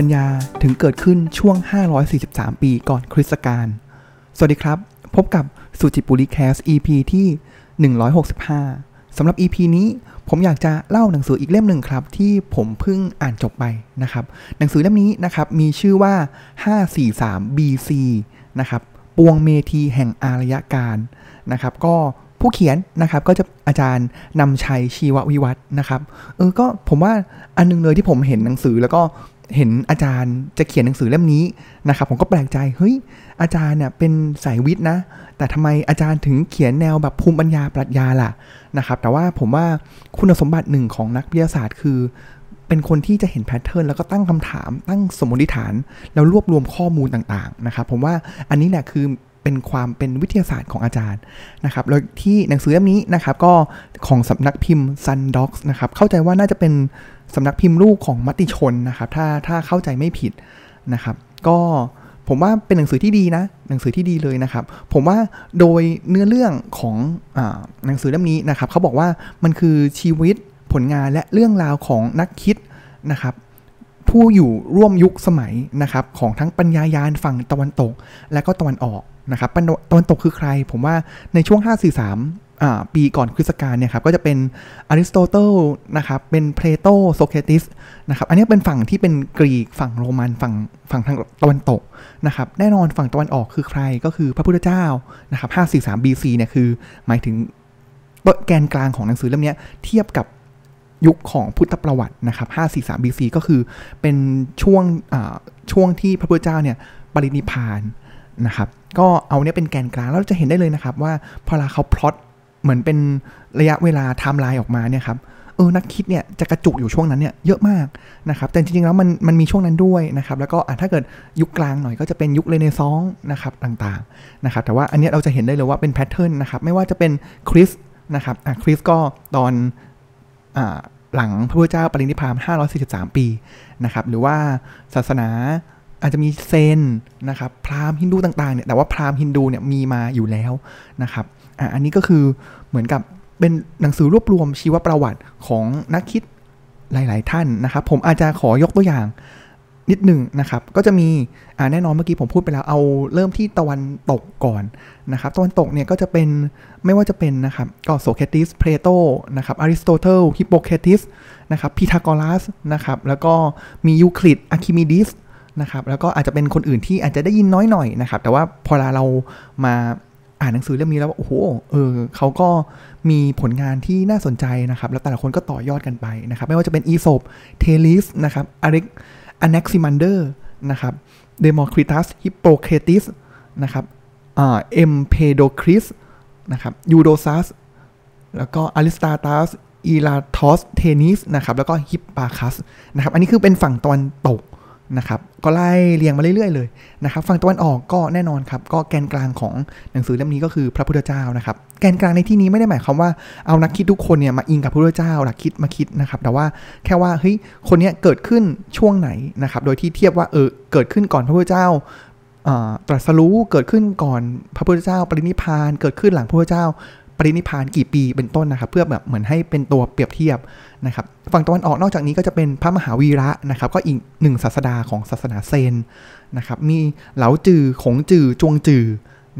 ปัญญาถึงเกิดขึ้นช่วง 543 ปีก่อนคริสตกาล สวัสดีครับ พบกับสุจิปุริแคส EP ที่ 165 สำหรับ EP นี้ผมอยากจะเล่าหนังสืออีกเล่มหนึ่งครับ ที่ผมเพิ่งอ่านจบไปนะครับ หนังสือเล่มนี้นะครับ มีชื่อว่า 543 BC นะครับ ปวงเมทีแห่งอารยการนะครับ ก็ผู้เขียนนะครับก็จะอาจารย์นำชัยชีววิวัฒน์นะครับเออก็ผมว่าอันนึงเลยที่ผมเห็นหนังสือแล้วก็ เห็นอาจารย์จะเขียนหนังสือเล่มนี้นะครับ ผมก็แปลกใจเฮ้ยอาจารย์เนี่ยเป็นสายวิทย์นะ แต่ทำไมอาจารย์ถึงเขียนแนวแบบภูมิปัญญาปรัชญาล่ะนะครับ แต่ว่าผมว่าคุณสมบัติหนึ่งของนักวิทยาศาสตร์คือ เป็นคนที่จะเห็นแพทเทิร์นแล้วก็ตั้งคำถามตั้งสมมติฐาน แล้วรวบรวมข้อมูลต่างๆนะครับ ผมว่าอันนี้แหละคือเป็นความเป็นวิทยาศาสตร์ของอาจารย์นะครับ แล้วที่หนังสือเล่มนี้นะครับ ก็ของสำนักพิมพ์ Sun Docs นะครับ เข้าใจว่าน่าจะเป็น สำนักพิมพ์ลูกของมติชนนะครับ ถ้าถ้าเข้าใจไม่ผิดนะครับ ก็ผมว่าเป็นหนังสือที่ดีนะ หนังสือที่ดีเลยนะครับ ผมว่าโดยเนื้อเรื่องของอหนังสือเล่มนี้นะครับเขาบอกว่ามันคือชีวิตผลงานและเรื่องราวของนักคิดนะครับ ผู้อยู่ร่วมยุคสมัยนะครับ ของทั้งปัญญายาณฝั่งตะวันตก และก็ตะวันออกนะครับตะวันตกคือใคร ผมว่าในช่วง 543 ปีก่อนคริสตกาลเนี่ยครับก็จะเป็นอริสโตเติลนะครับเป็นเพลโตโซเครติสนะครับอันนี้เป็นฝั่งที่เป็นกรีกฝั่งโรมันฝั่งฝั่งทางตะวันตกนะครับแน่นอนฝั่งตะวันออกคือใครก็คือพระพุทธเจ้านะครับ543 BC เนี่ยคือหมายถึงแกนกลางของหนังสือเล่มนี้เทียบกับยุคของพุทธประวัตินะครับ543 BC ก็คือเป็นช่วงช่วงที่พระพุทธเจ้าเนี่ยปรินิพพานนะครับก็เอาเนี้ยเป็นแกนกลางแล้วจะเห็นได้เลยนะครับว่าพอเราเขาพลอต เหมือนเป็นระยะเวลาไทม์ไลน์ออกมาเนี่ยครับเออนักคิดเนี่ยจะกระจุกอยู่ช่วงนั้นเนี่ยเยอะมากนะครับ แต่จริงๆแล้วมันมันมีช่วงนั้นด้วยนะครับ แล้วก็ถ้าเกิดยุคกลางหน่อยก็จะเป็นยุคเรเนซองส์นะครับต่างๆนะครับ แต่ว่าอันนี้เราจะเห็นได้เลยว่าเป็น pattern นะครับ ไม่ว่าจะเป็นคริสต์นะครับอะคริสต์ก็ตอนอ่าหลังพระพุทธเจ้าปรินิพพาน543 ปีนะครับ หรือว่าศาสนาอาจจะมีเซนนะครับ พราหมณ์ฮินดูต่างๆเนี่ย แต่ว่าพราหมณ์ฮินดูเนี่ยมีมาอยู่แล้วนะครับ อะอันนี้ก็คือเหมือนกับเป็นหนังสือรวบรวมชีวประวัติของนักคิดหลาย ๆ ท่านนะครับ ผมอาจจะขอยกตัวอย่างนิดหนึ่งนะครับ ก็จะมีอ่าแน่นอนเมื่อกี้ผมพูดไปแล้วเอาเริ่มที่ตะวันตกก่อนนะครับ ตะวันตกเนี่ยก็จะเป็นไม่ว่าจะเป็นนะครับ ก็โซเครติสเพลโตนะครับอริสโตเติลฮิปโปเครติสนะครับพีทาโกรัสนะครับ แล้วก็มียูคลิดอาร์คิมิดีสนะครับ แล้วก็อาจจะเป็นคนอื่นที่อาจจะได้ยินน้อยหน่อยนะครับ แต่ว่าพอเรามา อ่านหนังสือเล่มนี้แล้วโอ้โหเออเขาก็มีผลงานที่น่าสนใจนะครับ แล้วแต่ละคนก็ต่อยอดกันไปนะครับ ไม่ว่าจะเป็นอีสปเทลิสนะครับอาริกอเน็กซิมันเดอร์นะครับเดโมคริตัสฮิปโปเครติสนะครับอ่าเอ็มเพโดคลีสนะครับยูโดซัสแล้วก็อริสตาคัสเอราทอสเทนีสนะครับแล้วก็ฮิปปาคัสนะครับอันนี้คือเป็นฝั่งตะวันตก นะครับก็ไล่เรียงมาเรื่อยๆเลยนะครับฝั่งตะวันออกก็แน่นอนครับก็แกนกลางของหนังสือเล่มนี้ก็คือพระพุทธเจ้านะครับแกนกลางในที่นี้ไม่ได้หมายความว่าเอานักคิดทุกคนเนี่ยมาอิงกับพระพุทธเจ้าหลักคิดมาคิดนะครับแต่ว่าแค่ว่าเฮ้ยคนนี้เกิดขึ้นช่วงไหนนะครับโดยที่เทียบว่าเออเกิดขึ้นก่อนพระพุทธเจ้าตรัสรู้เกิดขึ้นก่อนพระพุทธเจ้าปรินิพาน เกิดขึ้นหลังพระพุทธเจ้า ปรินิพานกี่ปีเป็นต้นนะครับ เพื่อแบบเหมือนให้เป็นตัวเปรียบเทียบนะครับฝั่งตะวันออกนอกจากนี้ก็จะเป็นพระมหาวีระนะครับ ก็อีกหนึ่งศาสดาของศาสนาเซนนะครับ มีเหลาจือขงจือจวงจือ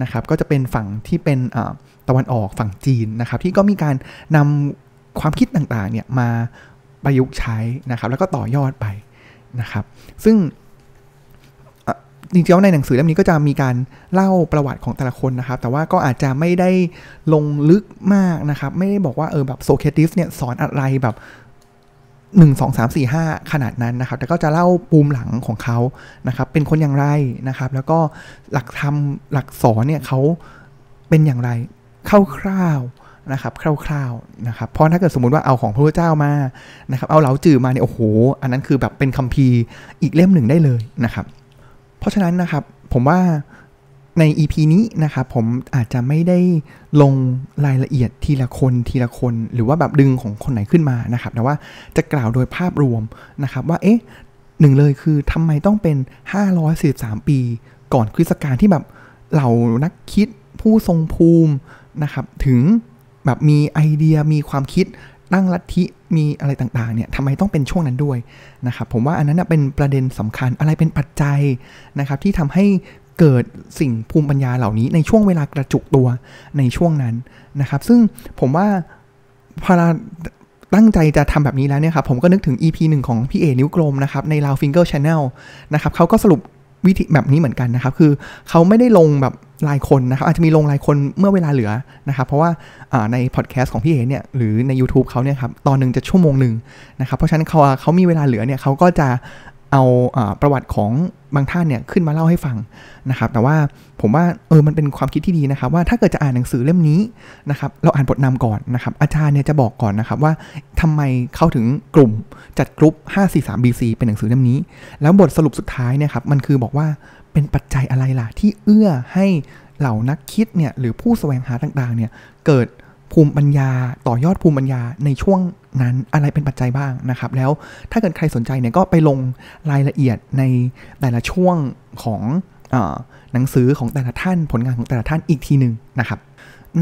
นะครับ ก็จะเป็นฝั่งที่เป็นตะวันออกฝั่งจีนนะครับ ที่ก็มีการนำความคิดต่างๆเนี่ยมาประยุกต์ใช้นะครับ แล้วก็ต่อยอดไปนะครับ ซึ่ง จริงๆในหนังสือเล่มนี้ก็จะมีการเล่าประวัติของแต่ละคนนะครับ แต่ว่าก็อาจจะไม่ได้ลงลึกมากนะครับ ไม่ได้บอกว่าเออแบบโซเคติสเนี่ยสอนอะไรแบบหนึ่งสองสามสี่ห้าขนาดนั้นนะครับ แต่ก็จะเล่าปูมหลังของเขานะครับ เป็นคนอย่างไรนะครับ แล้วก็หลักธรรมหลักสอนเนี่ยเขาเป็นอย่างไรคร่าวๆนะครับ คร่าวๆนะครับ เพราะถ้าเกิดสมมติว่าเอาของพระพุทธเจ้ามานะครับ เอาเหลาจื่อมาเนี่ยโอ้โห อันนั้นคือแบบเป็นคัมภีร์อีกเล่มหนึ่งได้เลยนะครับ เพราะฉะนั้นนะครับผมว่าใน EP นี้นะครับผมอาจจะไม่ได้ลงรายละเอียดทีละคนทีละคน หรือว่าแบบดึงของคนไหนขึ้นมานะครับแต่ว่าจะกล่าวโดยภาพรวมนะครับว่าเอ๊ะหนึ่งเลยคือทำไมต้องเป็น 543 ปี ก่อนคริสตกาลที่แบบเหล่านักคิดผู้ทรงภูมินะครับถึงแบบมีไอเดียมีความคิด ตั้งลัทธิมีอะไรต่างๆเนี่ยทำไมต้องเป็นช่วงนั้นด้วยนะครับผมว่าอันนั้นเป็นประเด็นสำคัญอะไรเป็นปัจจัยนะครับที่ทำให้เกิดสิ่งภูมิปัญญาเหล่านี้ในช่วงเวลากระจุกตัวในช่วงนั้นนะครับ ซึ่งผมว่าพอเราตั้งใจจะทำแบบนี้แล้วเนี่ยครับผมก็นึกถึง EP หนึ่งของพี่เอนิ้วกลมนะครับใน Loud Finger Channel นะครับเขาก็สรุป วิธีแบบนี้เหมือนกันนะครับ คือเขาไม่ได้ลงแบบรายคนนะครับ อาจจะมีลงรายคนเมื่อเวลาเหลือนะครับ เพราะว่าในพอดแคสต์ของพี่เอเนี่ยหรือใน YouTube เขาเนี่ยครับ ตอนหนึ่งจะชั่วโมงหนึ่งนะครับ เพราะฉะนั้นเขาเขามีเวลาเหลือเนี่ยเขาก็จะ เอาประวัติของบางท่านเนี่ยขึ้นมาเล่าให้ฟังนะครับ แต่ว่าผมว่าเออมันเป็นความคิดที่ดีนะครับ ว่าถ้าเกิดจะอ่านหนังสือเล่มนี้นะครับเราอ่านบทนำก่อนนะครับ อาจารย์เนี่ยจะบอกก่อนนะครับว่าทำไมเข้าถึงกลุ่มจัดกลุ่ม543 BC เป็นหนังสือเล่มนี้ แล้วบทสรุปสุดท้ายเนี่ยครับมันคือบอกว่าเป็นปัจจัยอะไรล่ะ ที่เอื้อให้เหล่านักคิดเนี่ยหรือผู้แสวงหาต่างๆเนี่ยเกิดภูมิปัญญาต่อยอดภูมิปัญญาในช่วง นั้นอะไรเป็นปัจจัยบ้างนะครับ แล้วถ้าเกิดใครสนใจเนี่ยก็ไปลงรายละเอียดในแต่ละช่วงของอหนังสือของแต่ละท่านผลงานของแต่ละท่านอีกทีหนึ่งนะครับ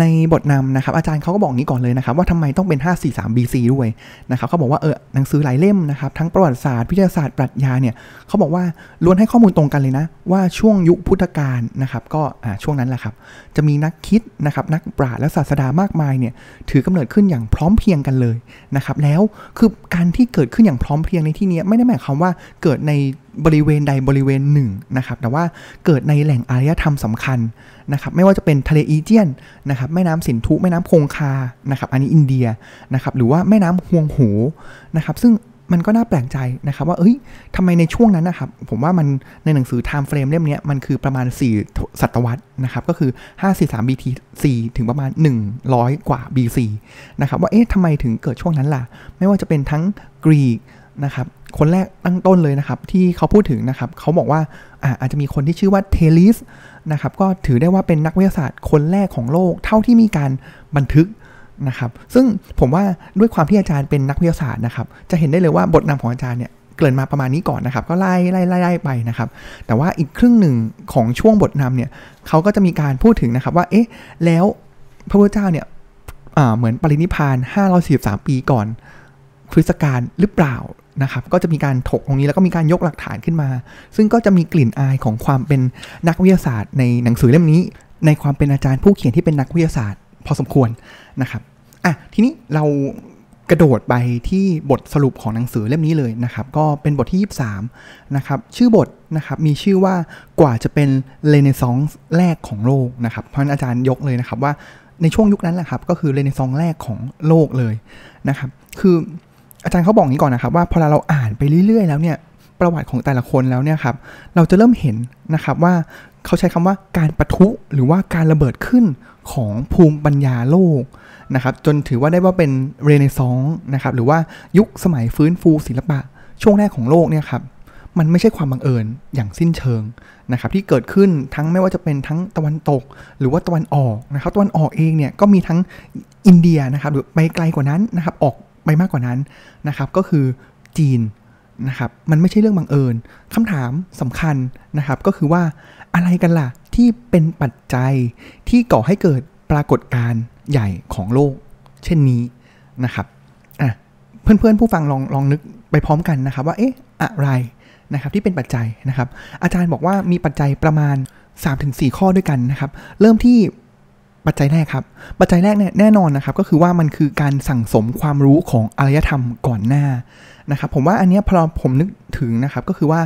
ในบทนำนะครับอาจารย์เขาก็บอกนี้ก่อนเลยนะครับว่าทำไมต้องเป็น 543 BC ด้วยนะครับเขาบอกว่าเออหนังสือหลายเล่มนะครับทั้งประวัติศาสตร์วิทยาศาสตร์ปรัชญาเนี่ยเขาบอกว่าล้วนให้ข้อมูลตรงกันเลยนะ ว่าช่วงยุคพุทธกาลนะครับก็ช่วงนั้นแหละครับจะมีนักคิดนะครับนักปราชญ์และศาสดามากมายเนี่ยถือกำเนิดขึ้นอย่างพร้อมเพียงกันเลยนะครับแล้วคือการที่เกิดขึ้นอย่างพร้อมเพรียงในที่นี้ไม่ได้หมายความว่าเกิดใน บริเวณใดบริเวณหนึ่งนะครับแต่ว่าเกิดในแหล่งอารยธรรมสำคัญนะครับไม่ว่าจะเป็นทะเลอีเจียนนะครับแม่น้ำสินธุแม่น้ำคงคานะครับอันนี้อินเดียนะครับหรือว่าแม่น้ำฮวงหูนะครับซึ่งมันก็น่าแปลกใจนะครับว่าเอ้ยทำไมในช่วงนั้นนะครับผมว่ามันในหนังสือ Time Frame เล่มนี้มันคือประมาณ 4 ศตวรรษนะครับก็คือ 543 BTC ถึงประมาณ 100 กว่า BC นะครับว่าเอ๊ะทำไมถึงเกิดช่วงนั้นล่ะ ไม่ว่าจะเป็นทั้งกรีกนะครับ คนแรกตั้งต้นเลยนะครับ ที่เขาพูดถึงนะครับเขาบอกว่าอาอาจจะมีคนที่ชื่อว่าเทลิสนะครับก็ถือได้ว่าเป็นนักวิทยาศาสตร์คนแรกของโลก เท่าที่มีการบันทึกนะครับซึ่งผมว่าด้วยความที่อาจารย์เป็นนักวิทยาศาสตร์นะครับ จะเห็นได้เลยว่าบทนำของอาจารย์เนี่ยเกิดมาประมาณนี้ก่อนนะครับ ก็ไล่ไล่ไล่ไล่ไปนะครับ แต่ว่าอีกครึ่งหนึ่งของช่วงบทนำเนี่ยเขาก็จะมีการพูดถึงนะครับว่าเอ๊ะแล้วพระพุทธเจ้าเนี่ยเหมือนปรินิพาน543 ปีก่อนคริสตกาลหรือเปล่า นะครับก็จะมีการถกตรงนี้แล้วก็มีการยกหลักฐานขึ้นมา ซึ่งก็จะมีกลิ่นอายของความเป็นนักวิทยาศาสตร์ ในหนังสือเล่มนี้ ในความเป็นอาจารย์ผู้เขียนที่เป็นนักวิทยาศาสตร์ พอสมควรนะครับอะทีนี้เรากระโดดไปที่บทสรุปของหนังสือเล่มนี้เลยนะครับ ก็เป็นบทที่ 23 นะครับ ชื่อบทนะครับมีชื่อว่ากว่าจะเป็นเรเนซองส์แรกของโลกนะครับ เพราะอาจารย์ยกเลยนะครับว่าในช่วงยุคนั้นแหละครับ ก็คือเรเนซองส์แรกของโลกเลยนะครับ คือ อาจารย์เขาบอกนี้ก่อนนะครับว่าพอเราอ่านไปเรื่อยๆ แล้วเนี่ยประวัติของแต่ละคนแล้วเนี่ยครับเราจะเริ่มเห็นนะครับว่าเขาใช้คำว่าการประทุหรือว่าการระเบิดขึ้นของภูมิปัญญาโลกนะครับจนถือว่าได้ว่าเป็นเรเนซองส์นะครับหรือว่ายุคสมัยฟื้นฟูศิลปะช่วงแรกของโลกเนี่ยครับมันไม่ใช่ความบังเอิญอย่างสิ้นเชิงนะครับที่เกิดขึ้นทั้งไม่ว่าจะเป็นทั้งตะวันตก หรือว่าตะวันออกนะครับตะวันออกเองเนี่ยก็มีทั้งอินเดียนะครับหรือไปไกลกว่านั้นนะครับออก ไปมากกว่านั้นนะครับก็คือจีนนะครับมันไม่ใช่เรื่องบังเอิญคำถามสำคัญนะครับก็คือว่าอะไรกันล่ะที่เป็นปัจจัยที่ก่อให้เกิดปรากฏการณ์ใหญ่ของโลก เช่นนี้นะครับอะเพื่อนๆผู้ฟังลองลองนึกไปพร้อมกันนะครับว่าเอ๊ะอะไรนะครับที่เป็นปัจจัยนะครับ อาจารย์บอกว่ามีปัจจัยประมาณ 3-4 ข้อด้วยกันนะครับ เริ่มที่ ปัจจัยแรกครับ ปัจจัยแรกเนี่ยแน่นอนนะครับ ก็คือว่ามันคือการสั่งสมความรู้ของอารยธรรมก่อนหน้านะครับผมว่าอันนี้พอผมนึกถึงนะครับก็คือว่า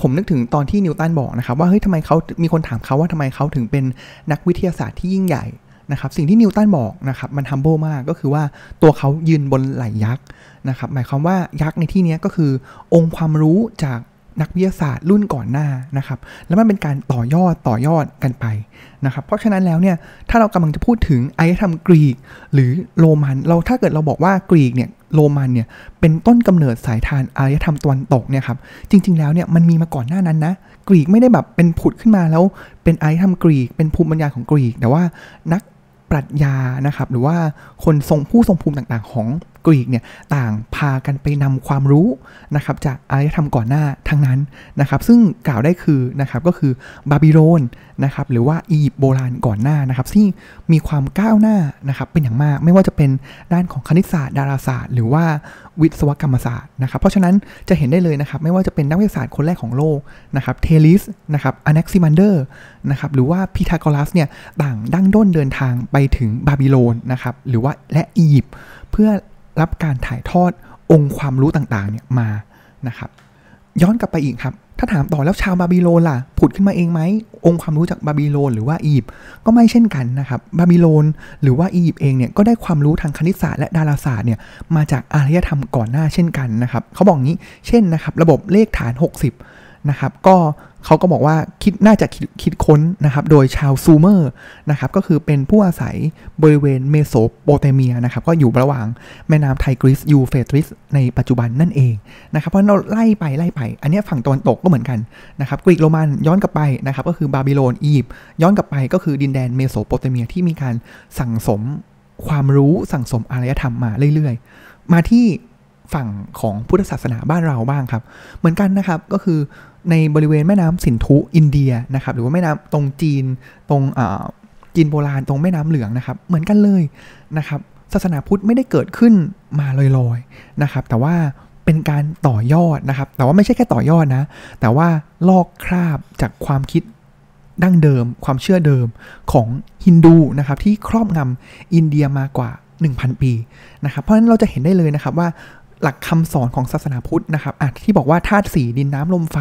ผมนึกถึงตอนที่นิวตันบอกนะครับว่าเฮ้ยทำไมเขามีคนถามเขาว่าทำไมเขาถึงเป็นนักวิทยาศาสตร์ที่ยิ่งใหญ่นะครับสิ่งที่นิวตันบอกนะครับมันฮัมโบมากก็คือว่าตัวเขายืนบนไหลยักษ์นะครับหมายความว่ายักษ์ในที่นี้ก็คือองค์ความรู้จาก นักวิทยาศาสตร์รุ่นก่อนหน้านะครับ แล้วมันเป็นการต่อยอดต่อยอดกันไปนะครับ เพราะฉะนั้นแล้วเนี่ย ถ้าเรากำลังจะพูดถึงอารยธรรมกรีก หรือโรมัน เราถ้าเกิดเราบอกว่ากรีกเนี่ยโรมันเนี่ยเป็นต้นกำเนิดสายทานอารยธรรมตะวันตกเนี่ยครับ จริง ๆ แล้วเนี่ยมันมีมาก่อนหน้านั้นนะ กรีกไม่ได้แบบเป็นผุดขึ้นมาแล้วเป็นอารยธรรมกรีก เป็นภูมิปัญญาของกรีก แต่ว่านักปรัชญานะครับ หรือว่าคนทรงผู้ทรงภูมิต่างๆ ของ กรีกเนี่ยต่างพากันไปนำความรู้นะครับจากอารยธรรมก่อนหน้าทั้งนั้นนะครับ ซึ่งกล่าวได้คือนะครับก็คือบาบิโลนนะครับหรือว่าอียิปต์โบราณก่อนหน้านะครับที่มีความก้าวหน้านะครับเป็นอย่างมากไม่ว่าจะเป็นด้านของคณิตศาสตร์ ดาราศาสตร์ หรือว่าวิศวกรรมศาสตร์นะครับ เพราะฉะนั้นจะเห็นได้เลยนะครับ ไม่ว่าจะเป็นนักวิทยาศาสตร์คนแรกของโลกนะครับเทลิสนะครับอเน็กซิมันเดอร์นะครับหรือว่าพีทาโกรัสเนี่ยต่างดั้นด้นเดินทางไปถึงบาบิโลนนะครับหรือว่าและอียิปต์เพื่อ รับการถ่ายทอดองค์ความรู้ต่างๆเนี่ยมานะครับ ย้อนกลับไปอีกครับ ถ้าถามต่อแล้วชาวบาบิโลนล่ะ ผุดขึ้นมาเองไหมองค์ความรู้จากบาบิโลนหรือว่าอียิปต์ก็ไม่เช่นกันนะครับบาบิโลนหรือว่าอียิปต์เองเนี่ยก็ได้ความรู้ทางคณิตศาสตร์และดาราศาสตร์เนี่ยมาจากอารยธรรมก่อนหน้าเช่นกันนะครับเขาบอกงี้เช่นนะครับระบบเลขฐาน 60 นะครับ ก็เขาก็บอกว่าคิดน่าจะคิดคิดค้นนะครับ โดยชาวซูเมอร์นะครับ ก็คือเป็นผู้อาศัยบริเวณเมโสโปเตเมียนะครับ ก็อยู่ระหว่างแม่น้ำไทกริสยูเฟรติสในปัจจุบันนั่นเองนะครับ เพราะเราไล่ไปไล่ไป อันนี้ฝั่งตะวันตกก็เหมือนกันนะครับ กรีกโรมันย้อนกลับไปนะครับ ก็คือบาบิโลนอียิปต์ย้อนกลับไปก็คือดินแดนเมโสโปเตเมียที่มีการสั่งสมความรู้สั่งสมอารยธรรมมาเรื่อยๆ มาที่ ฝั่งของพุทธศาสนาบ้านเราบ้างครับ เหมือนกันนะครับก็คือในบริเวณแม่น้ำสินธุอินเดียนะครับหรือว่าแม่น้ำตรงจีนตรงจีนโบราณตรงแม่น้ำเหลืองนะครับ เหมือนกันเลยนะครับศาสนาพุทธไม่ได้เกิดขึ้นมาลอยๆนะครับแต่ว่าเป็นการต่อยอดนะครับ แต่ว่าไม่ใช่แค่ต่อยอดนะ แต่ว่าลอกคราบจากความคิดดั้งเดิม ความเชื่อเดิมของฮินดูนะครับที่ครอบงำอินเดียมากว่า 1,000 ปีนะครับ เพราะฉะนั้นเราจะเห็นได้เลยนะครับว่า หลักคำสอนของศาสนาพุทธนะครับอะที่บอกว่าธาตุสี่ดินน้ำลมไฟ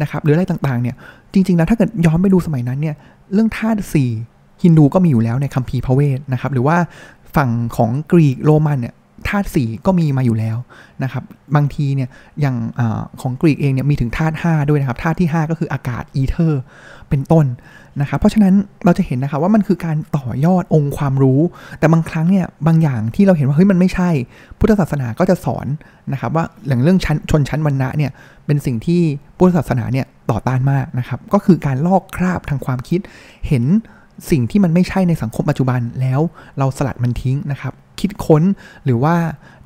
นะครับหรืออะไรต่างๆเนี่ยจริง ๆ แล้วถ้าเกิดย้อนไปดูสมัยนั้นเนี่ยเรื่องธาตุสี่ฮินดูก็มีอยู่แล้วในคัมภีร์พระเวทนะครับหรือว่าฝั่งของกรีกโรมันเนี่ย ธาตุสี่ก็มีมาอยู่แล้วนะครับ บางทีเนี่ยอย่างอของกรีกเองเนี่ยมีถึงธาตุ5ด้วยนะครับธาตุที่ 5 ก็คืออากาศอีเทอร์เป็นต้นนะครับ เพราะฉะนั้นเราจะเห็นนะครับว่ามันคือการต่อยอดองค์ความรู้ แต่บางครั้งเนี่ยบางอย่างที่เราเห็นว่าเฮ้ยมันไม่ใช่ พุทธศาสนาก็จะสอนนะครับว่าหลังเรื่องชั้นชนชั้นวรรณะเนี่ยเป็นสิ่งที่พุทธศาสนาเนี่ยต่อต้านมากนะครับ ก็คือการลอกคราบทางความคิดเห็นสิ่งที่มันไม่ใช่ในสังคมปัจจุบันแล้วเราสลัดมันทิ้งนะครับ คิดค้น หรือว่า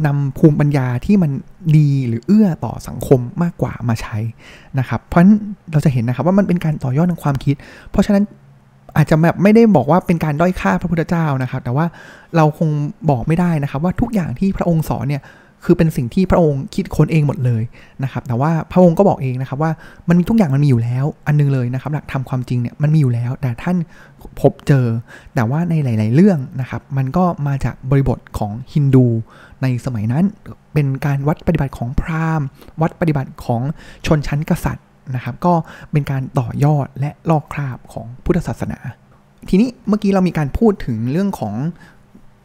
นำภูมิปัญญาที่มันดีหรือเอื้อต่อสังคมมากกว่ามาใช้นะครับ เพราะฉะนั้นเราจะเห็นนะครับว่ามันเป็นการต่อยอดทางความคิด เพราะฉะนั้นอาจจะแบบไม่ได้บอกว่าเป็นการด้อยค่าพระพุทธเจ้านะครับ แต่ว่าเราคงบอกไม่ได้นะครับว่าทุกอย่างที่พระองค์สอนเนี่ย คือเป็นสิ่งที่พระองค์คิดค้นเองหมดเลยนะครับ แต่ว่าพระองค์ก็บอกเองนะครับว่ามันมีทุกอย่างมันมีอยู่แล้ว อันนึงเลยนะครับ หลักธรรมความจริงเนี่ยมันมีอยู่แล้ว แต่ท่านพบเจอ แต่ว่าในหลาย ๆ เรื่องนะครับ มันก็มาจากบริบทของฮินดูในสมัยนั้น เป็นการวัดปฏิบัติของพราหมณ์ วัดปฏิบัติของชนชั้นกษัตริย์นะครับ ก็เป็นการต่อยอดและลอกคราบของพุทธศาสนาทีนี้เมื่อกี้เรามีการพูดถึงเรื่องของ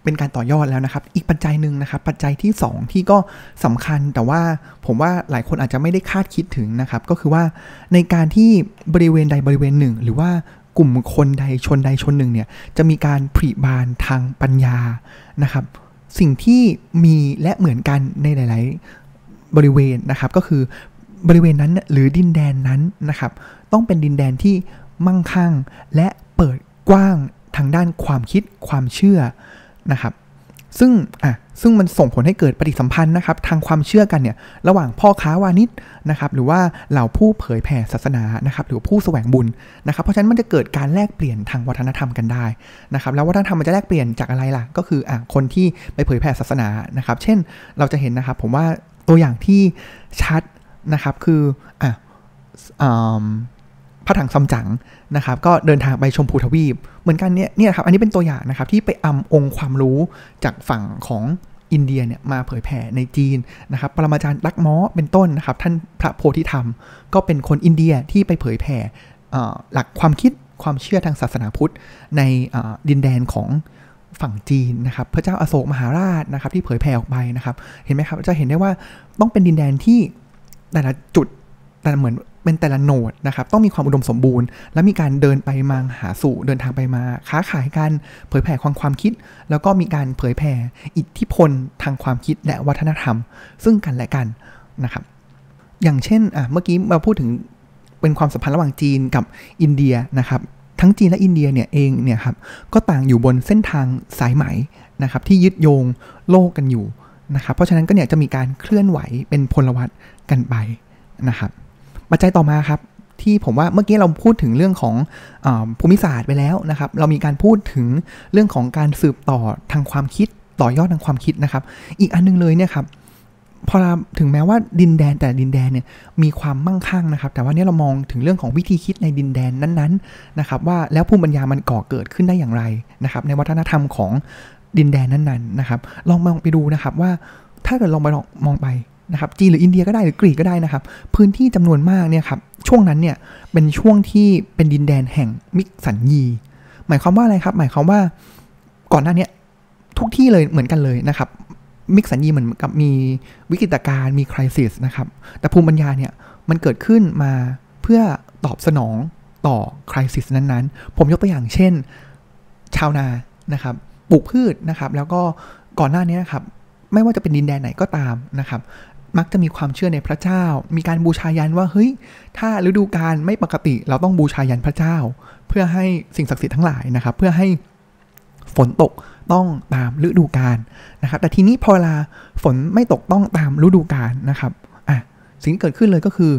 เป็นการต่อยอดแล้วนะครับ อีกปัจจัยหนึ่งนะครับปัจจัยที่ 2 ที่ก็สำคัญแต่ว่าผมว่าหลายคนอาจจะไม่ได้คาดคิดถึงนะครับ ก็คือว่าในการที่บริเวณใดบริเวณหนึ่ง หรือว่ากลุ่มคนใดชนใดชนหนึ่งเนี่ยจะมีการผลิบานทางปัญญานะครับ สิ่งที่มีและเหมือนกันในหลาย ๆ บริเวณนะครับก็คือบริเวณนั้นหรือดินแดนนั้นนะครับต้องเป็นดินแดนที่มั่งคั่งและเปิดกว้างทางด้านความคิดความเชื่อ นะครับ ซึ่งอะซึ่งมันส่งผลให้เกิดปฏิสัมพันธ์นะครับ ทางความเชื่อกันเนี่ยระหว่างพ่อค้าวานิชนะครับ หรือว่าเหล่าผู้เผยแผ่ศาสนานะครับ หรือผู้แสวงบุญนะครับ เพราะฉะนั้นมันจะเกิดการแลกเปลี่ยนทางวัฒนธรรมกันได้นะครับ แล้ววัฒนธรรมมันจะแลกเปลี่ยนจากอะไรล่ะ ก็คืออะคนที่ไปเผยแผ่ศาสนานะครับ เช่นเราจะเห็นนะครับ ผมว่าตัวอย่างที่ชัดนะครับคืออะ พระถังซัมจั๋งนะครับ ก็เดินทางไปชมพูทวีป เหมือนกันเนี่ยเนี่ยครับ อันนี้เป็นตัวอย่างนะครับ ที่ไปอำองค์ความรู้จากฝั่งของอินเดียเนี่ยมาเผยแผ่ในจีนนะครับ ปรมาจารย์ลักมอเป็นต้นนะครับ ท่านพระโพธิธรรม ก็เป็นคนอินเดียที่ไปเผยแผ่หลักความคิดความเชื่อทางศาสนาพุทธในดินแดนของฝั่งจีนนะครับ พระเจ้าอาโศกมหาราชนะครับ ที่เผยแผ่ออกไปนะครับ เห็นไหมครับ จะเห็นได้ว่าต้องเป็นดินแดนที่แต่ละจุด แต่เหมือนเป็นแต่ละโหนดนะครับ ต้องมีความอุดมสมบูรณ์ และมีการเดินไปมาหาสู่เดินทางไปมา ค้าขายกันเผยแผ่ความความคิด แล้วก็มีการเผยแผ่อิทธิพลทางความคิดและวัฒนธรรม ซึ่งกันและกันนะครับ อย่างเช่นอะเมื่อกี้มาพูดถึงเป็นความสัมพันธ์ระหว่างจีนกับอินเดียนะครับทั้งจีนและอินเดียเนี่ยเองเนี่ยครับก็ต่างอยู่บนเส้นทางสายไหมนะครับที่ยึดโยงโลกกันอยู่นะครับเพราะฉะนั้นก็เนี่ยจะมีการเคลื่อนไหวเป็นพลวัตกันไปนะครับ ปัจจัยต่อมาครับที่ผมว่าเมื่อกี้เราพูดถึงเรื่องของอภูมิศาสตร์ไปแล้วนะครับ เรามีการพูดถึงเรื่องของการสืบต่อทางความคิดต่อยอดทางความคิดนะครับ อีกอันนึงเลยเนี่ยครับพอเราถึงแม้ว่าดินแดนแต่ดินแดนเนี่ยมีความมั่งคั่งนะครับ แต่ว่านี่เรามองถึงเรื่องของวิธีคิดในดินแดนนั้นๆนะครับ ว่าแล้วภูมิปัญญามันก่อเกิดขึ้นได้อย่างไรนะครับ ในวัฒนธรรมของดินแดนนั้นๆนะครับ ลองมองไปดูนะครับว่าถ้าเกิดลองไปมองไป นะครับจีนหรืออินเดียก็ได้หรือกรีกก็ได้นะครับ พื้นที่จำนวนมากเนี่ยครับช่วงนั้นเนี่ยเป็นช่วงที่เป็นดินแดนแห่งมิกสัญญีหมายความว่าอะไรครับ หมายความว่าก่อนหน้านี้ทุกที่เลยเหมือนกันเลยนะครับมิกสัญญีเหมือนกับมีวิกฤตการณ์มีคริสิสนะครับ แต่ภูมิปัญญาเนี่ยมันเกิดขึ้นมาเพื่อตอบสนองต่อคริสิสนั้นๆ ผมยกตัวอย่างเช่น ชาวนานะครับปลูกพืชนะครับ แล้วก็ก่อนหน้านี้นครับ ไม่ว่าจะเป็นดินแดนไหนก็ตามนะครับ มักจะมีความเชื่อในพระเจ้า มีการบูชายันว่าเฮ้ย ถ้าฤดูกาลไม่ปกติเราต้องบูชายันพระเจ้า เพื่อให้สิ่งศักดิ์สิทธิ์ทั้งหลายนะครับ เพื่อให้ฝนตกต้องตามฤดูกาลนะครับ แต่ทีนี้พอเวลาฝนไม่ตกต้องตามฤดูกาลนะครับอะสิ่งที่เกิดขึ้นเลยก็คือ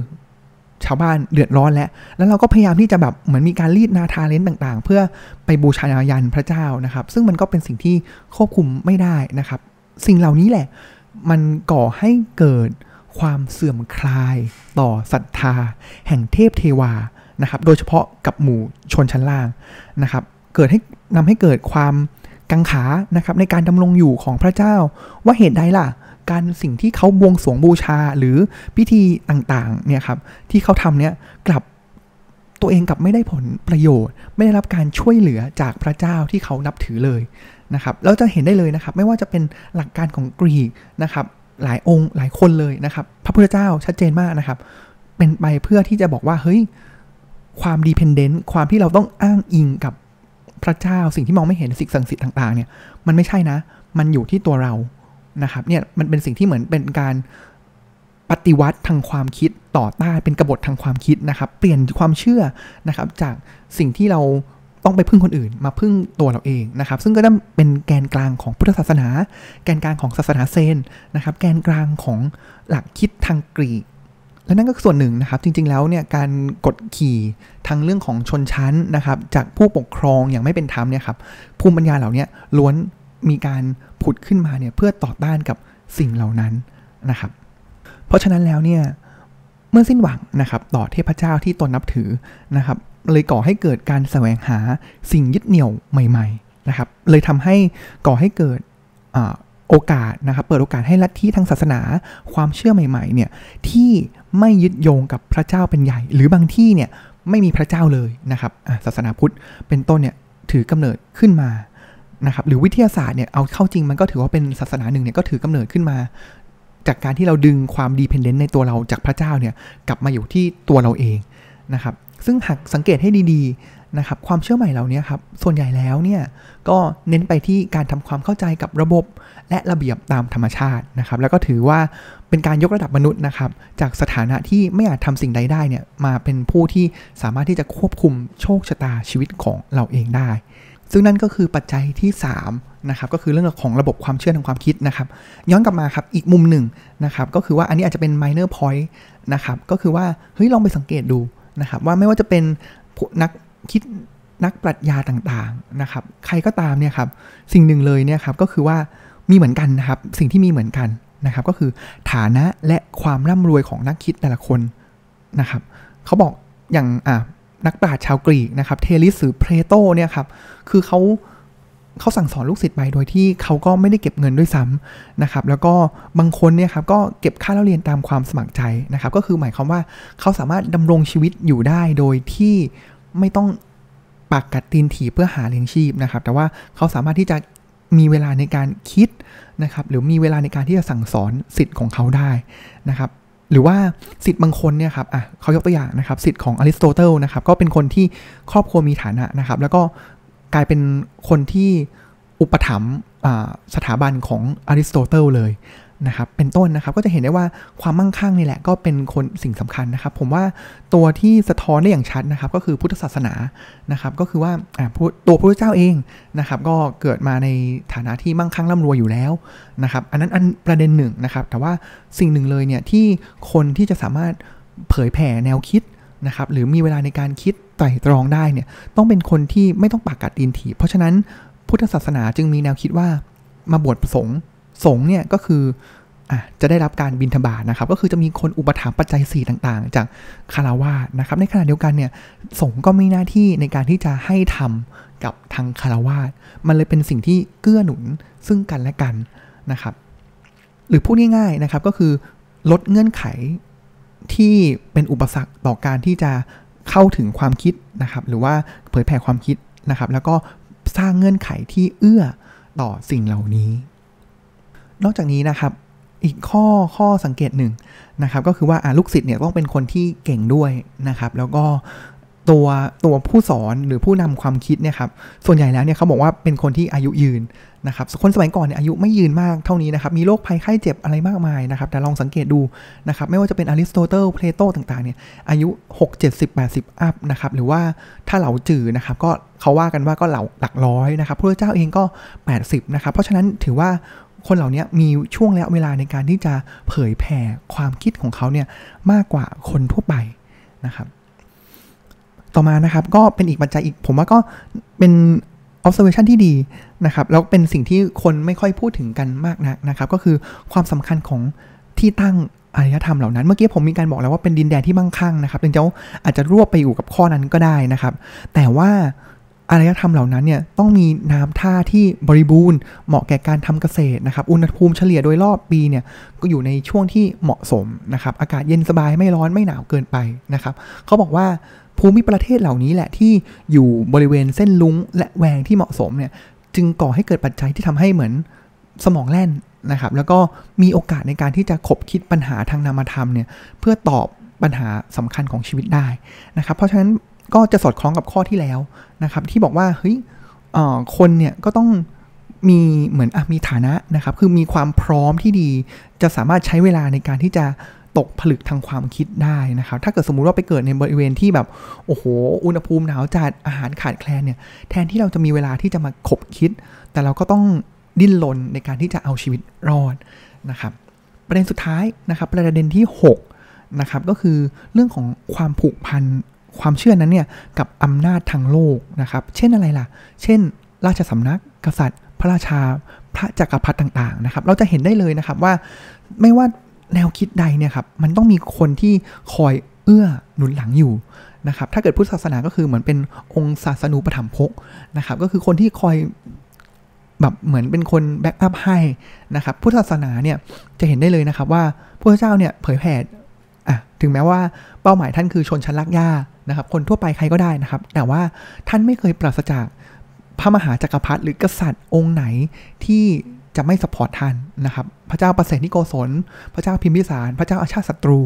ชาวบ้านเดือดร้อนแล้ว แล้วเราก็พยายามที่จะแบบเหมือนมีการรีดนาทาเลนต่างๆ เพื่อไปบูชายันพระเจ้านะครับ ซึ่งมันก็เป็นสิ่งที่ควบคุมไม่ได้นะครับ สิ่งเหล่านี้แหละ มันก่อให้เกิดความเสื่อมคลายต่อศรัทธา แห่งเทพเทวานะครับ โดยเฉพาะกับหมู่ชนชั้นล่างนะครับ เกิดให้นำให้เกิดความกังขานะครับในการดำรงอยู่ของพระเจ้า ว่าเหตุใดล่ะ การสิ่งที่เขาบวงสวงบูชาหรือพิธีต่างๆเนี่ยครับที่เขาทำเนี่ยกลับตัวเองกลับไม่ได้ผลประโยชน์ ไม่ได้รับการช่วยเหลือจากพระเจ้าที่เขานับถือเลย นะครับเราจะเห็นได้เลยนะครับ ไม่ว่าจะเป็นหลักการของกรีกนะครับ หลายองค์หลายคนเลยนะครับ พระพุทธเจ้าชัดเจนมากนะครับ เป็นไปเพื่อที่จะบอกว่าเฮ้ยความดีเพนเดนต์ความที่เราต้องอ้างอิงกับพระเจ้าสิ่งที่มองไม่เห็นสิ่งศักดิ์สิทธิ์ต่างๆเนี่ยมันไม่ใช่นะ มันอยู่ที่ตัวเรานะครับเนี่ยมันเป็นสิ่งที่เหมือนเป็นการปฏิวัติทางความคิดต่อต้านเป็นกบฏทางความคิดนะครับ เปลี่ยนความเชื่อนะครับ จากสิ่งที่เรา ต้องไปพึ่งคนอื่นมาพึ่งตัวเราเองนะครับ ซึ่งก็ต้องเป็นแกนกลางของพุทธศาสนา แกนกลางของศาสนาเซนนะครับ แกนกลางของหลักคิดทางกรีก และนั่นก็ส่วนหนึ่งนะครับ จริง ๆ แล้วเนี่ยการกดขี่ทางเรื่องของชนชั้นนะครับ จากผู้ปกครองอย่างไม่เป็นธรรมเนี่ยครับภูมิปัญญาเหล่านี้ล้วนมีการผุดขึ้นมาเนี่ยเพื่อต่อต้านกับสิ่งเหล่านั้นนะครับ เพราะฉะนั้นแล้วเนี่ยเมื่อสิ้นหวังนะครับต่อเทพเจ้าที่ตนนับถือนะครับ เลยก่อให้เกิดการแสวงหาสิ่งยึดเหนี่ยวใหม่ ๆนะครับ เลยทำให้ก่อให้เกิดโอกาสนะครับ เปิดโอกาสให้ลัทธิทางศาสนาความเชื่อใหม่ๆเนี่ยที่ไม่ยึดโยงกับพระเจ้าเป็นใหญ่ หรือบางที่เนี่ยไม่มีพระเจ้าเลยนะครับศาสนาพุทธเป็นต้นเนี่ยถือกำเนิดขึ้นมานะครับหรือวิทยาศาสตร์เนี่ยเอาเข้าจริงมันก็ถือว่าเป็นศาสนาหนึ่งเนี่ยก็ถือกำเนิดขึ้นมา จากการที่เราดึงความดีเพนเดนต์ในตัวเราจากพระเจ้าเนี่ยกลับมาอยู่ที่ตัวเราเองนะครับ ซึ่งหากสังเกตให้ดีๆนะครับความเชื่อใหม่เหล่านี้ครับส่วนใหญ่แล้วเนี่ยก็เน้นไปที่การทำความเข้าใจกับระบบและระเบียบตามธรรมชาตินะครับ แล้วก็ถือว่าเป็นการยกระดับมนุษย์นะครับ จากสถานะที่ไม่อาจทำสิ่งใดได้เนี่ยมาเป็นผู้ที่สามารถที่จะควบคุมโชคชะตาชีวิตของเราเองได้ ซึ่งนั่นก็คือปัจจัยที่ 3นะครับก็คือเรื่องของระบบความเชื่อทางความคิดนะครับ ย้อนกลับมาครับอีกมุมหนึ่งนะครับก็คือว่าอันนี้อาจจะเป็น minor point นะครับก็คือว่าเฮ้ยลองไปสังเกตดู นะครับว่าไม่ว่าจะเป็นนักคิดนักปรัชญาต่างๆนะครับ ใครก็ตามเนี่ยครับสิ่งหนึ่งเลยเนี่ยครับก็คือว่ามีเหมือนกันนะครับสิ่งที่มีเหมือนกันนะครับ ก็คือฐานะและความร่ำรวยของนักคิดแต่ละคนนะครับเขาบอกอย่างอ่านักปราชญ์ชาวกรีกนะครับเทลิสหรือเพลโตเนี่ยครับคือเขา เขาสั่งสอนลูกศิษย์ไปโดยที่เขาก็ไม่ได้เก็บเงินด้วยซ้ำนะครับ แล้วก็บางคนเนี่ยครับก็เก็บค่าเล่าเรียนตามความสมัครใจนะครับ ก็คือหมายความว่าเขาสามารถดำรงชีวิตอยู่ได้โดยที่ไม่ต้องปากกัดตีนถีเพื่อหาเลี้ยงชีพนะครับ แต่ว่าเขาสามารถที่จะมีเวลาในการคิดนะครับ หรือมีเวลาในการที่จะสั่งสอนสิทธิ์ของเขาได้นะครับหรือว่าศิษย์บางคนเนี่ยครับ อะเขายกตัวอย่างนะครับ ศิษย์ของอริสโตเติลนะครับ ก็เป็นคนที่ครอบครัวมีฐานะนะครับ แล้วก็ กลายเป็นคนที่อุปถัมภ์สถาบันของอริสโตเติลเลยนะครับเป็นต้นนะครับก็จะเห็นได้ว่าความมั่งคั่งนี่แหละก็เป็นคนสิ่งสำคัญนะครับ ผมว่าตัวที่สะท้อนได้อย่างชัดนะครับ ก็คือพุทธศาสนานะครับก็คือว่าตัวพระพุทธเจ้าเองนะครับ ก็เกิดมาในฐานะที่มั่งคั่งร่ำรวยอยู่แล้วนะครับ อันนั้นอันประเด็นหนึ่งนะครับ แต่ว่าสิ่งหนึ่งเลยเนี่ยที่คนที่จะสามารถเผยแผ่แนวคิดนะครับ หรือมีเวลาในการคิด ไตรตรองได้เนี่ยต้องเป็นคนที่ไม่ต้องปากกัดดินถีเพราะฉะนั้นพุทธศาสนาจึงมีแนวคิดว่ามาบวชสงฆ์สงฆ์เนี่ยก็คืออะจะได้รับการบินทบาทนะครับ ก็คือจะมีคนอุปถัมภ์ปัจจัย 4 ต่างๆ จากคารวาสนะครับ ในขณะเดียวกันเนี่ยสงฆ์ก็มีหน้าที่ในการที่จะให้ทำกับทางคารวาสมันเลยเป็นสิ่งที่เกื้อหนุนซึ่งกันและกันนะครับ หรือพูดง่ายๆนะครับก็คือลดเงื่อนไขที่เป็นอุปสรรคต่อการที่จะ เข้าถึงความคิดนะครับ หรือว่าเผยแผ่ความคิดนะครับ แล้วก็สร้างเงื่อนไขที่เอื้อต่อสิ่งเหล่านี้ นอกจากนี้นะครับอีกข้อข้อสังเกตหนึ่งนะครับก็คือว่าลูกศิษย์เนี่ยต้องเป็นคนที่เก่งด้วยนะครับ แล้วก็ตัวตัวผู้สอนหรือผู้นำความคิดเนี่ยครับส่วนใหญ่แล้วเนี่ยเขาบอกว่าเป็นคนที่อายุยืน นะครับคนสมัยก่อนเนี่ยอายุไม่ยืนมากเท่านี้นะครับ มีโรคภัยไข้เจ็บอะไรมากมายนะครับ แต่ลองสังเกตดูนะครับ ไม่ว่าจะเป็นอริสโตเติลเพลโตต่างๆเนี่ย อายุ 6 70 80 up นะครับ หรือว่าถ้าเหลาจื่อนะครับ ก็เขาว่ากันว่าก็เหลาหลักร้อยนะครับ พระพุทธเจ้าเองก็ 80 นะครับ เพราะฉะนั้นถือว่าคนเหล่านี้มีช่วงระยะเวลาในการที่จะเผยแผ่ความคิดของเขาเนี่ยมากกว่าคนทั่วไปนะครับ ต่อมานะครับก็เป็นอีกปัจจัยอีก ผมว่าก็เป็น observation ที่ดีนะครับแล้วเป็นสิ่งที่คนไม่ค่อยพูดถึงกันมากนักนะครับ ก็คือความสำคัญของที่ตั้งอารยธรรมเหล่านั้น เมื่อกี้ผมมีการบอกแล้วว่าเป็นดินแดนที่มั่งคั่งนะครับเจ้าอาจจะรวบไปอยู่กับข้อนั้นก็ได้นะครับ แต่ว่าอารยธรรมเหล่านั้นเนี่ยต้องมีน้ำท่าที่บริบูรณ์เหมาะแก่การทำเกษตรนะครับ อุณหภูมิเฉลี่ยโดยรอบปีเนี่ยก็อยู่ในช่วงที่เหมาะสมนะครับ อากาศเย็นสบายไม่ร้อนไม่หนาวเกินไปนะครับ เขาบอกว่า ภูมิประเทศเหล่านี้แหละที่อยู่บริเวณเส้นลุงและแหวงที่เหมาะสมเนี่ยจึงก่อให้เกิดปัจจัยที่ทำให้เหมือนสมองแล่นนะครับแล้วก็มีโอกาสในการที่จะขบคิดปัญหาทางนามธรรมเนี่ยเพื่อตอบปัญหาสำคัญของชีวิตได้นะครับเพราะฉะนั้นก็จะสอดคล้องกับข้อที่แล้วนะครับที่บอกว่าเฮ้ยคนเนี่ยก็ต้องมีเหมือนอมีฐานะนะครับคือมีความพร้อมที่ดีจะสามารถใช้เวลาในการที่จะ ตกผลึกทางความคิดได้นะครับ ถ้าเกิดสมมุติว่าไปเกิดในบริเวณที่แบบ โอ้โห อุณหภูมิหนาวจัด อาหารขาดแคลนเนี่ย แทนที่เราจะมีเวลาที่จะมาขบคิด แต่เราก็ต้องดิ้นรนในการที่จะเอาชีวิตรอดนะครับ ประเด็นสุดท้ายนะครับ ประเด็นที่ 6 นะครับ ก็คือเรื่องของความผูกพัน ความเชื่อนั้นเนี่ย กับอำนาจทางโลกนะครับ เช่นอะไรล่ะ เช่น ราชสำนัก กษัตริย์ พระราชา พระจักรพรรดิต่าง ๆ นะครับ เราจะเห็นได้เลยนะครับว่า ไม่ว่า แนวคิดใดเนี่ยครับมันต้องมีคนที่คอยเอื้อหนุนหลังอยู่นะครับถ้าเกิดพุทธศาสนาก็คือเหมือนเป็นองค์ศาสนูปถัมภกนะครับก็คือคนที่คอยแบบเหมือนเป็นคน backup ให้นะครับพุทธศาสนาเนี่ยจะเห็นได้เลยนะครับว่าพระพุทธเจ้าเนี่ยเผยแผ่อะถึงแม้ว่าเป้าหมายท่านคือชนชั้นรากหญ้านะครับ คนทั่วไปใครก็ได้นะครับ แต่ว่าท่านไม่เคยปราศจากพระมหาจักรพรรดิหรือกษัตริย์องค์ไหนที่ จะไม่ support ท่านนะครับ พระเจ้าประเสฐนิโกศล พระเจ้าพิมพิสาร พระเจ้าอาชาติศัตรู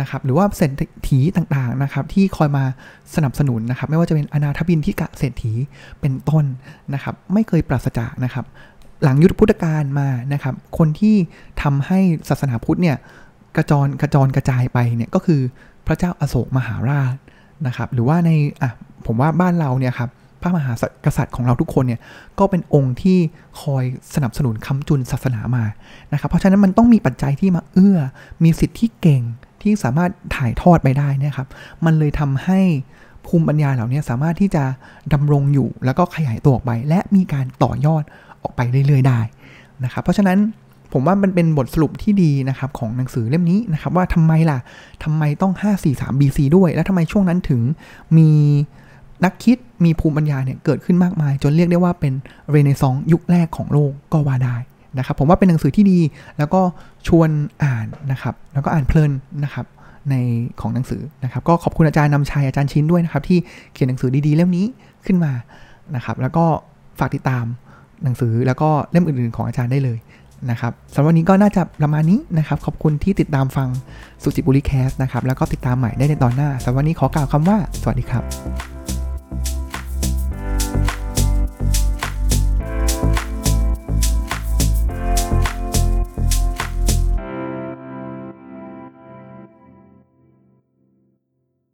นะครับ หรือว่าเศรษฐีต่างๆนะครับ ที่คอยมาสนับสนุนนะครับ ไม่ว่าจะเป็นอนาถบิณฑิกเศรษฐีเป็นต้นนะครับ ไม่เคยปราศจากนะครับ หลังยุทธพุทธกาลมานะครับ คนที่ทำให้ศาสนาพุทธเนี่ยกระจรกระจรกระจายไปเนี่ยก็คือพระเจ้าอาโศกมหาราชนะครับ หรือว่าในอะผมว่าบ้านเราเนี่ยครับ พระมหากษัตริย์ของเราทุกคนเนี่ยก็เป็นองค์ที่คอยสนับสนุนคำจุนศาสนามานะครับเพราะฉะนั้นมันต้องมีปัจจัยที่มาเอื้อ มีสิทธิ์ที่เก่งที่สามารถถ่ายทอดไปได้นะครับ มันเลยทำให้ภูมิปัญญาเหล่านี้สามารถที่จะดำรงอยู่แล้วก็ขยายตัวออกไป และมีการต่อยอดออกไปเรื่อยๆได้นะครับเพราะฉะนั้นผมว่ามันเป็นบทสรุปที่ดีนะครับของหนังสือเล่มนี้นะครับว่าทำไมล่ะทำไมต้อง 543 BC ด้วย และทำไมช่วงนั้นถึงมี นักคิดมีภูมิปัญญาเนี่ยเกิดขึ้นมากมาย จนเรียกได้ว่าเป็นเรเนซองส์ยุคแรกของโลกก็ว่าได้นะครับ ผมว่าเป็นหนังสือที่ดีแล้วก็ชวนอ่านนะครับ แล้วก็อ่านเพลินนะครับในของหนังสือนะครับ ก็ขอบคุณอาจารย์นำชัยอาจารย์ชิ้นด้วยนะครับ ที่เขียนหนังสือดีๆเล่มนี้ขึ้นมานะครับ แล้วก็ฝากติดตามหนังสือแล้วก็เล่มอื่นๆของอาจารย์ได้เลยนะครับสำหรับวันนี้ก็น่าจะประมาณนี้นะครับ ขอบคุณที่ติดตามฟังสุจิบุรีแคสนะครับ แล้วก็ติดตามใหม่ได้ในตอนหน้าสำหรับวันนี้ขอกล่าวคำว่า สวัสดีครับ